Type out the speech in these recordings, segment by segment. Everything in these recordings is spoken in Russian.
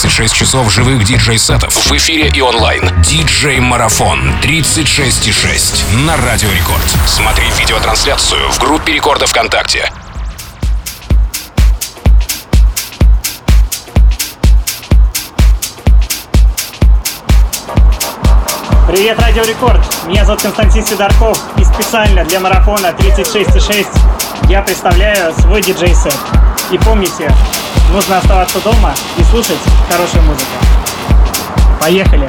36 часов живых диджей-сетов в эфире и онлайн. Диджей-марафон 36,6 на Радио Рекорд. Смотри видеотрансляцию в группе Рекорда ВКонтакте. Привет, Радио Рекорд! Меня зовут Константин Сидорков и специально для марафона 36,6 я представляю свой диджей-сет. И помните, нужно оставаться дома и слушать хорошую музыку. Поехали!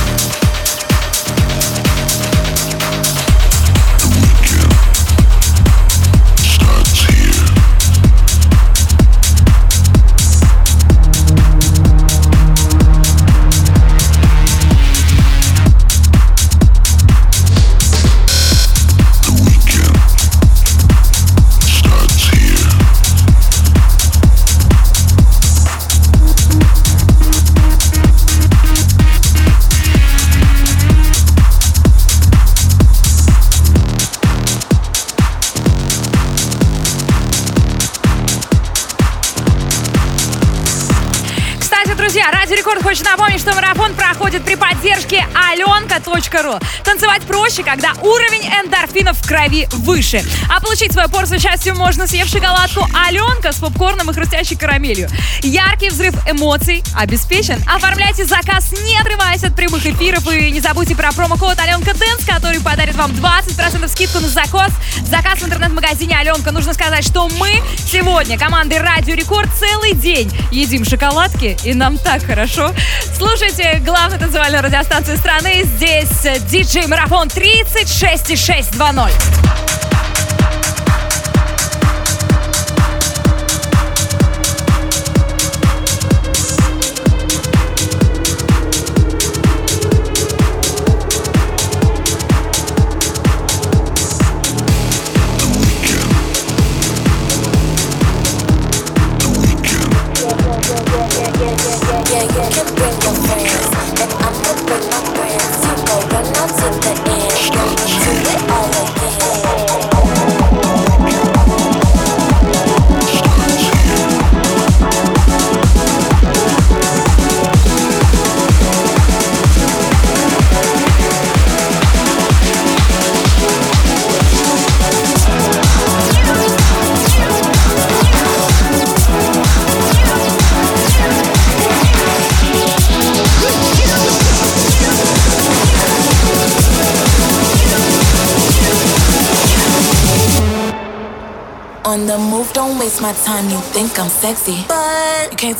аленка.ру. Танцевать проще, когда уровень эндорфинов в крови выше. А получить свою порцию счастья можно, съев шоколадку Аленка с попкорном и хрустящей карамелью. Яркий взрыв эмоций обеспечен. Оформляйте заказ, не отрываясь от прямых эфиров. И не забудьте про промокод Аленка Dance, который подарит вам 20% скидку на заказ. Заказ в интернет-магазине Аленка. Нужно сказать, что мы сегодня командой Радио Рекорд целый день едим шоколадки и нам так хорошо. Слушайте главную танцевальную радиостанцию страны. Здесь диджей Марафон 36,620.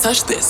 touch this.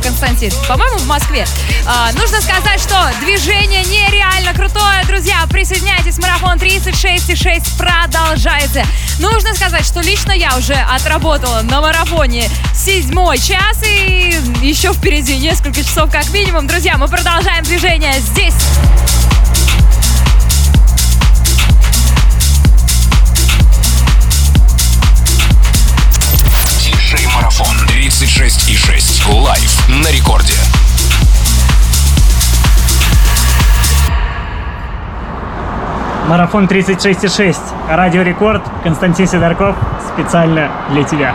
Константин. По-моему, в Москве. А, нужно сказать, что движение нереально крутое, друзья. Присоединяйтесь, марафон 36,6 продолжается. Нужно сказать, что лично я уже отработала на марафоне седьмой час и еще впереди несколько часов как минимум. Друзья, мы продолжаем движение здесь. Диджей-марафон 36,6. Лайв на рекорде. Марафон 36,6. Радио Рекорд. Константин Сидорков. Специально для тебя.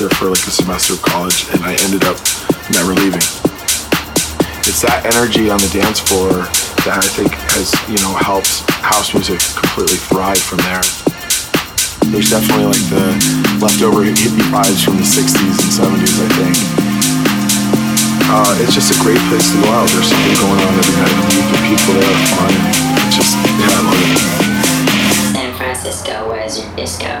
There for like a semester of college, and I ended up never leaving. It's that energy on the dance floor that I think has, you know, helped house music completely thrive from there. There's definitely like the leftover hippie vibes from the 60s and 70s, I think. Uh, it's just a great place to go out. There's something going on every night of the people there fun. It's just, yeah, I love it. San Francisco, where's your disco?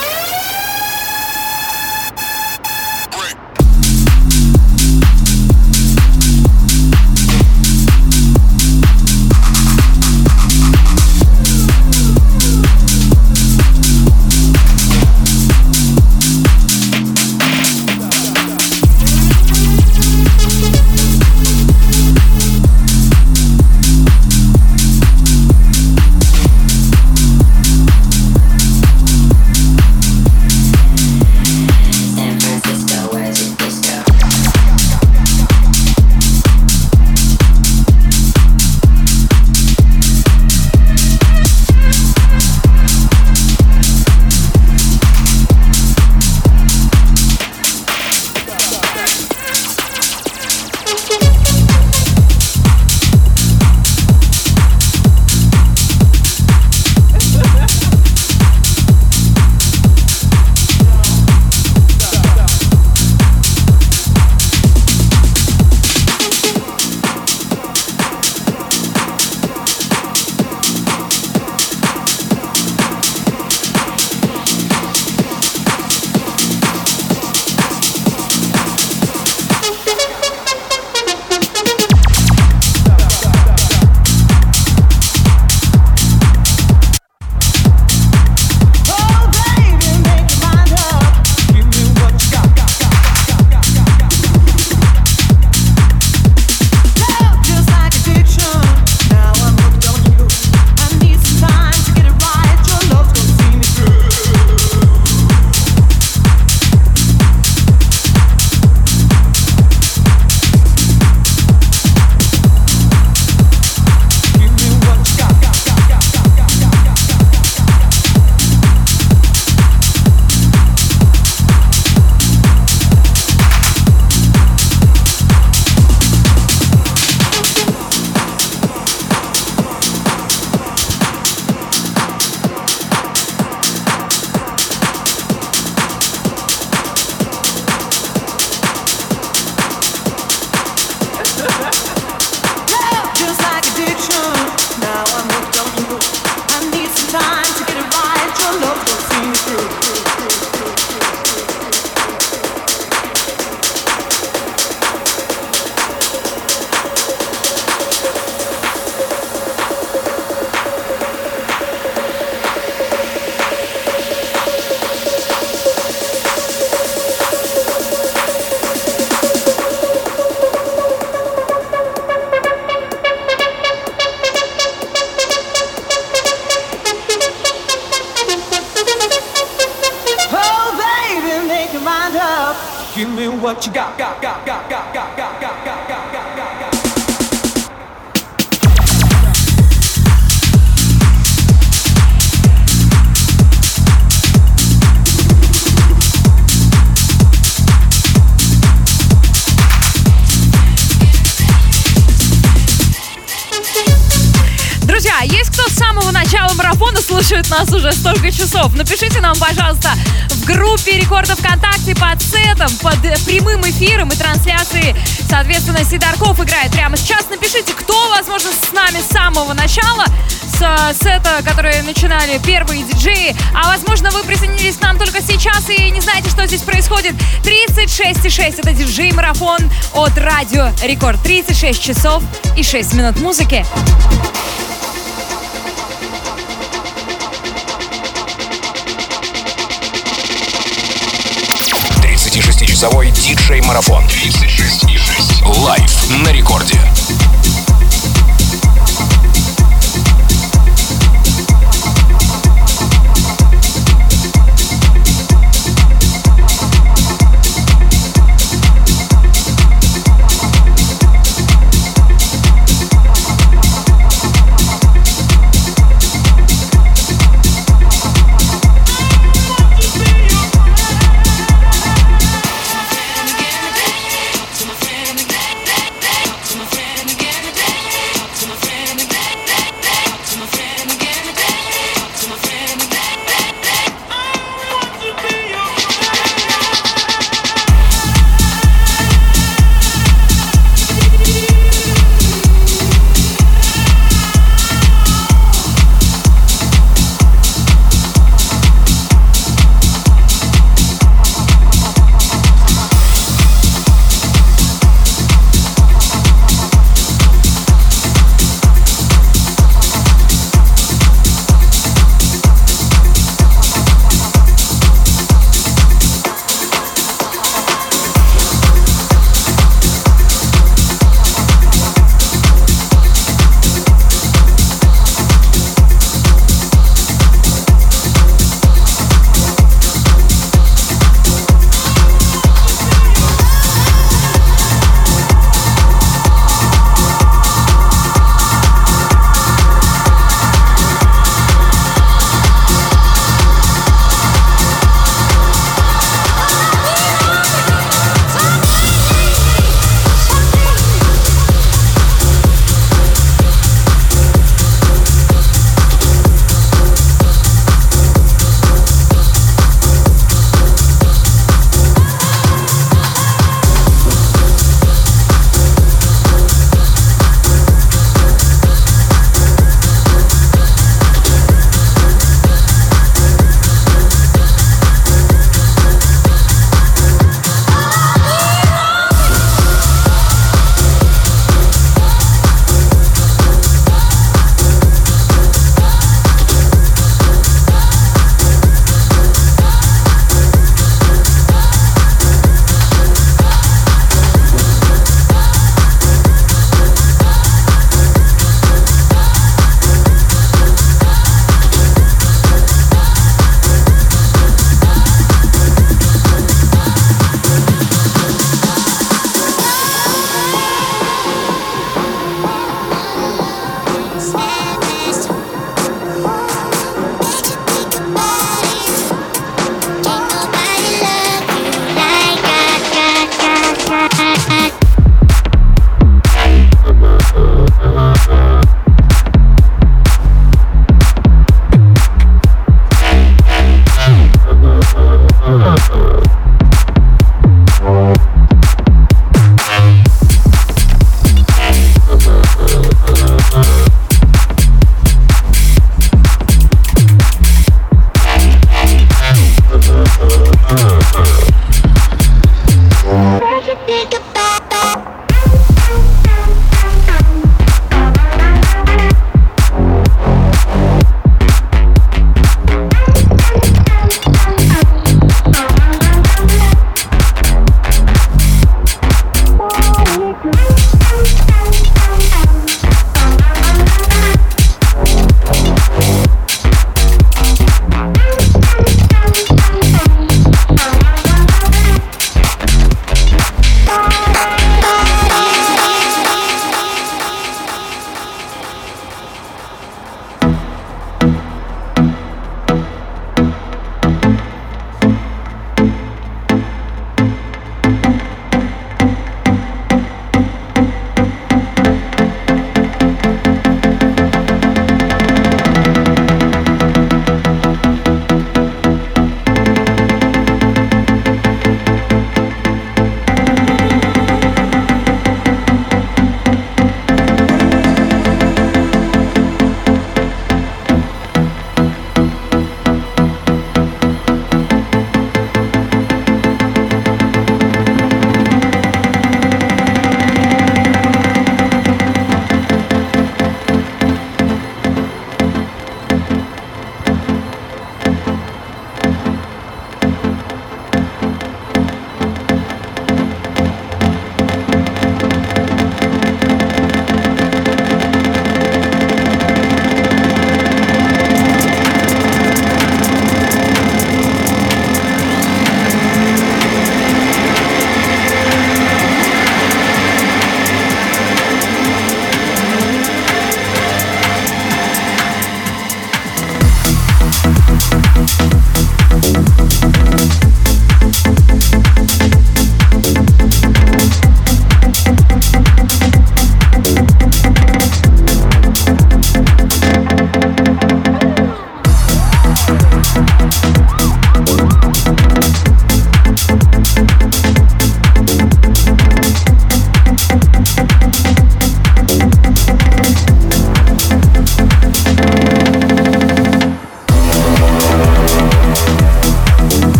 Нас уже столько часов. Напишите нам, пожалуйста, в группе Рекордов ВКонтакте под сетом, под прямым эфиром и трансляцией. Соответственно, Сидорков играет прямо сейчас. Напишите, кто, возможно, с нами с самого начала, с э, сета, которые начинали первые диджеи. А возможно, вы присоединились к нам только сейчас и не знаете, что здесь происходит. 36,6 это диджей-марафон от Радио Рекорд. 36 часов и 6 минут музыки. 36-часовой диджей-марафон. 36,6. Лайв на рекорде.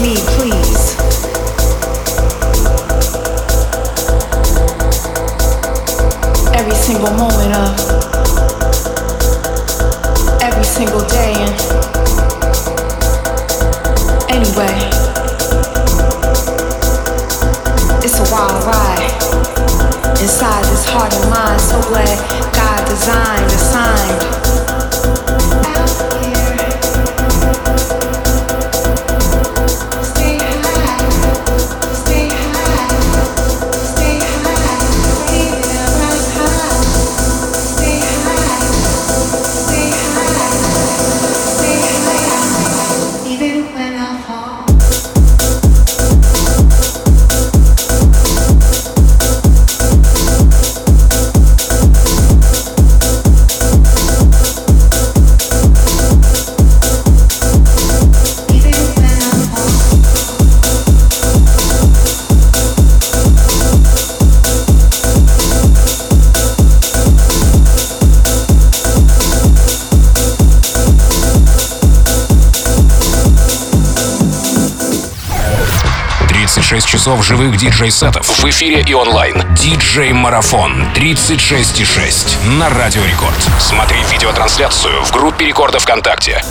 me, please. Every single moment. Живых диджей-сетов в эфире и онлайн. Диджей-марафон 36,6 на Радио Рекорд. Смотри видеотрансляцию в группе Рекорда ВКонтакте.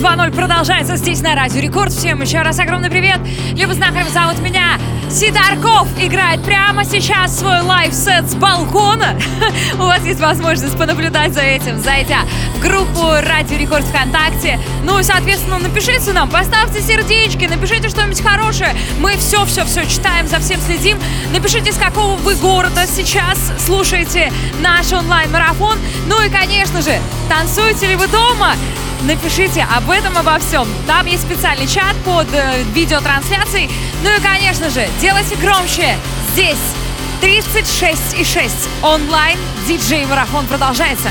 2.0 продолжается здесь на Радио Рекорд. Всем еще раз огромный привет. Люба Знахарев зовут меня. Сидорков играет прямо сейчас свой live -сет с балкона. У вас есть возможность понаблюдать за этим, зайдя в группу Радио Рекорд ВКонтакте. Ну и, соответственно, напишите нам, поставьте сердечки, напишите что-нибудь хорошее. Мы все-все-все читаем, за всем следим. Напишите, с какого вы города сейчас слушаете наш онлайн-марафон. Ну и, конечно же, танцуете ли вы дома? Напишите об этом, обо всем. Там есть специальный чат под э, видеотрансляцией. Ну и, конечно же, делайте громче. Здесь 36,6 онлайн. Диджей-марафон продолжается.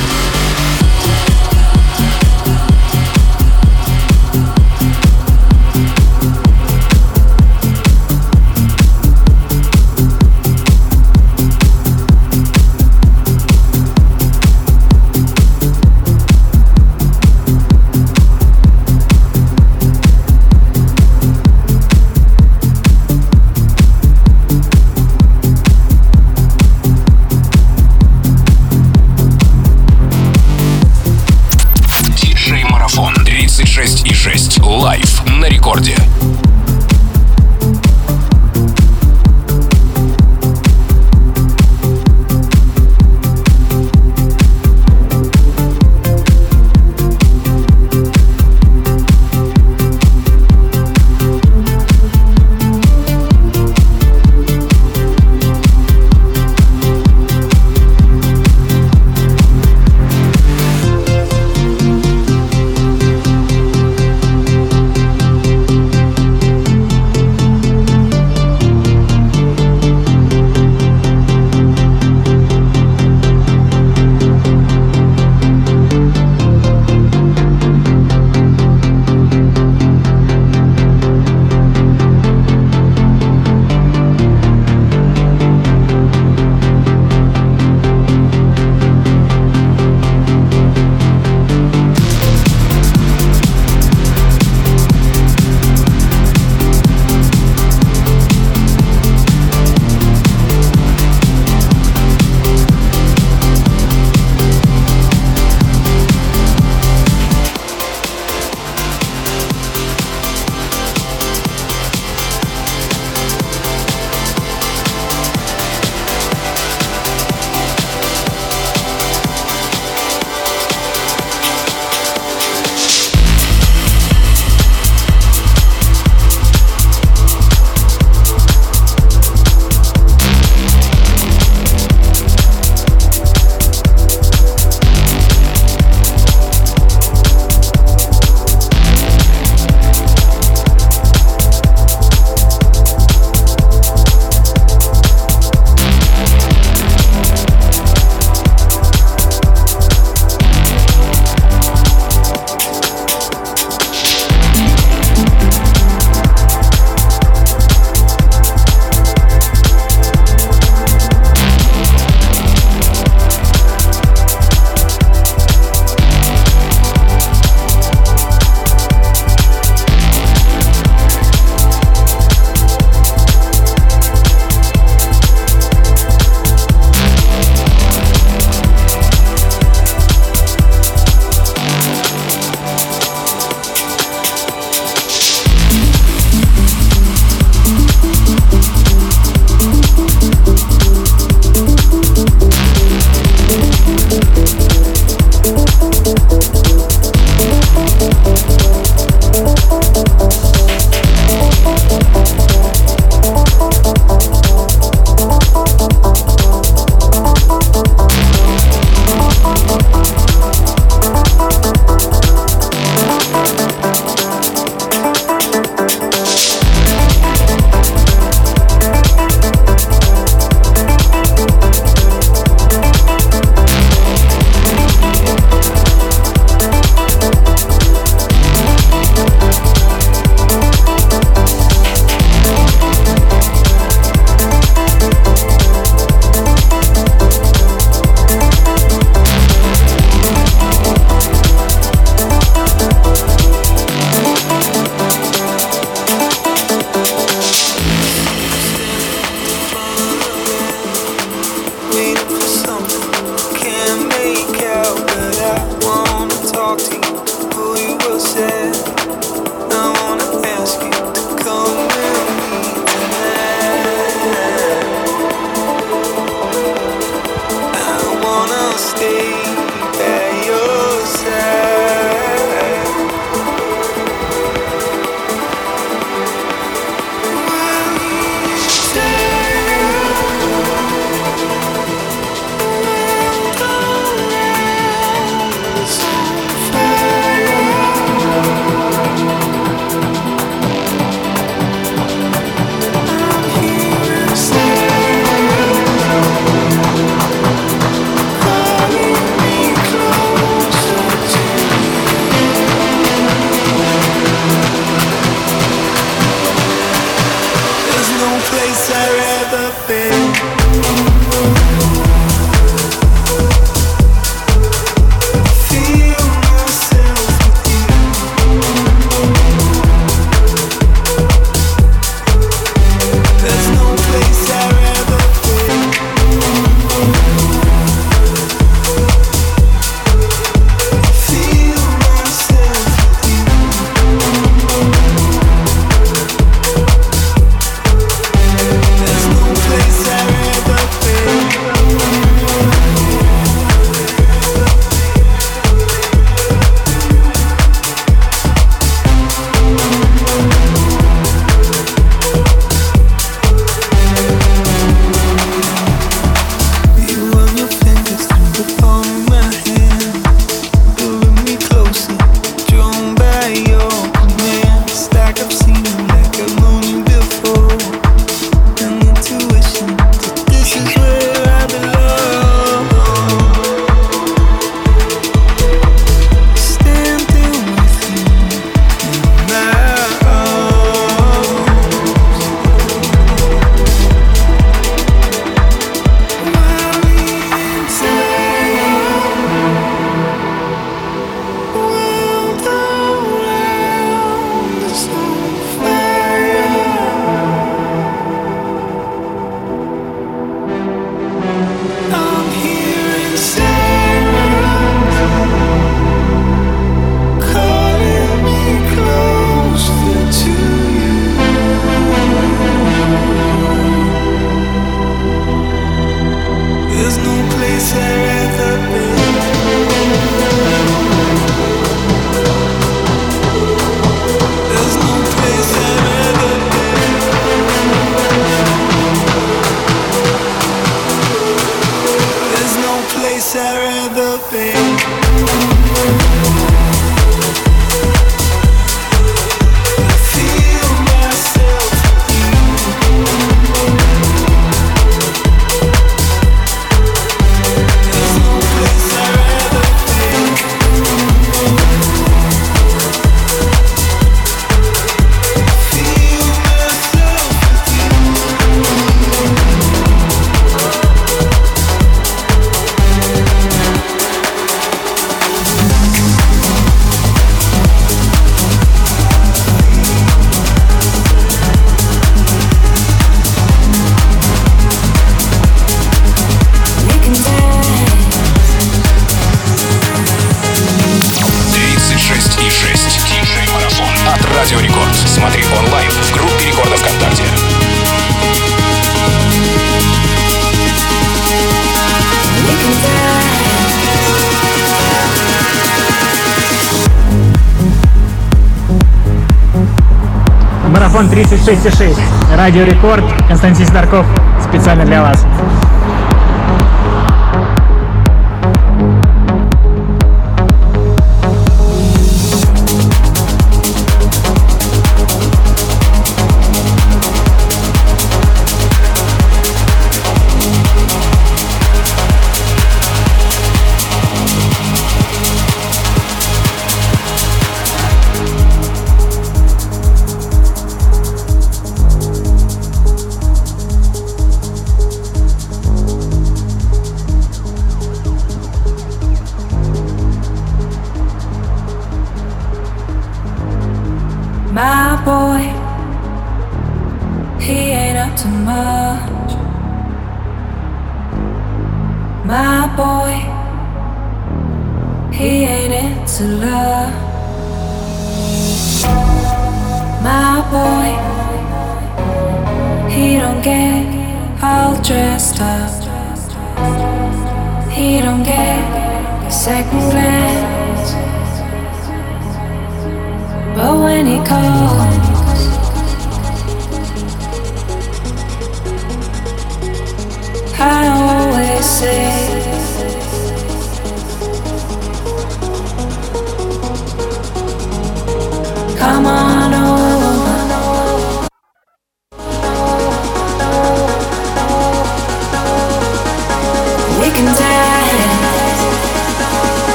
Марафон 36,6. Радио Рекорд. Константин Сидорков. Специально для вас.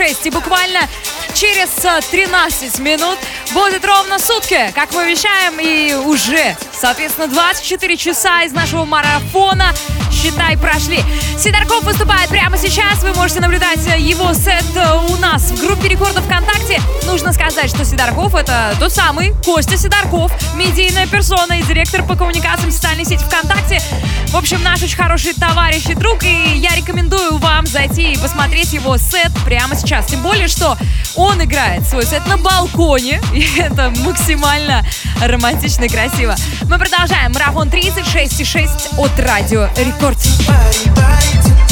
36,6. И буквально через 13 э, минут будет ровно сутки, как мы вещаем, и уже, соответственно, 24 часа из нашего марафона считай, прошли. Сидорков выступает прямо сейчас. Вы можете наблюдать его сет у нас в группе рекордов ВКонтакте. Нужно сказать, что Сидорков это тот самый Костя Сидорков, медийная персона и директор по коммуникациям социальной сети ВКонтакте. В общем, наш очень хороший товарищ и друг, и я рекомендую вам зайти и посмотреть его сет прямо сейчас. Тем более, что он играет свой сет на балконе, и это максимально романтично и красиво. Мы продолжаем марафон 36,6 от Радио Рекорд. Body, body to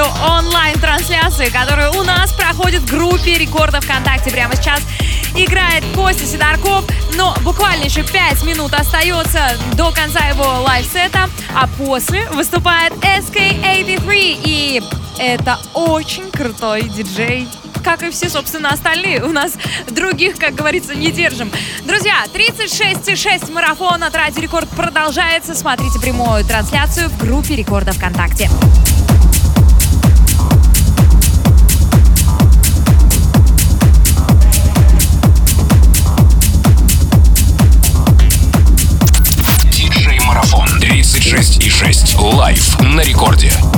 помощью онлайн-трансляции, которая у нас проходит в группе рекорда ВКонтакте прямо сейчас. Играет Костя Сидорков, но буквально еще 5 минут остается до конца его лайфсета, а после выступает SK83, и это очень крутой диджей как и все, собственно, остальные. У нас других, как говорится, не держим. Друзья, 36,6 марафон от Радио Рекорд продолжается. Смотрите прямую трансляцию в группе Рекорда ВКонтакте. Live на рекорде.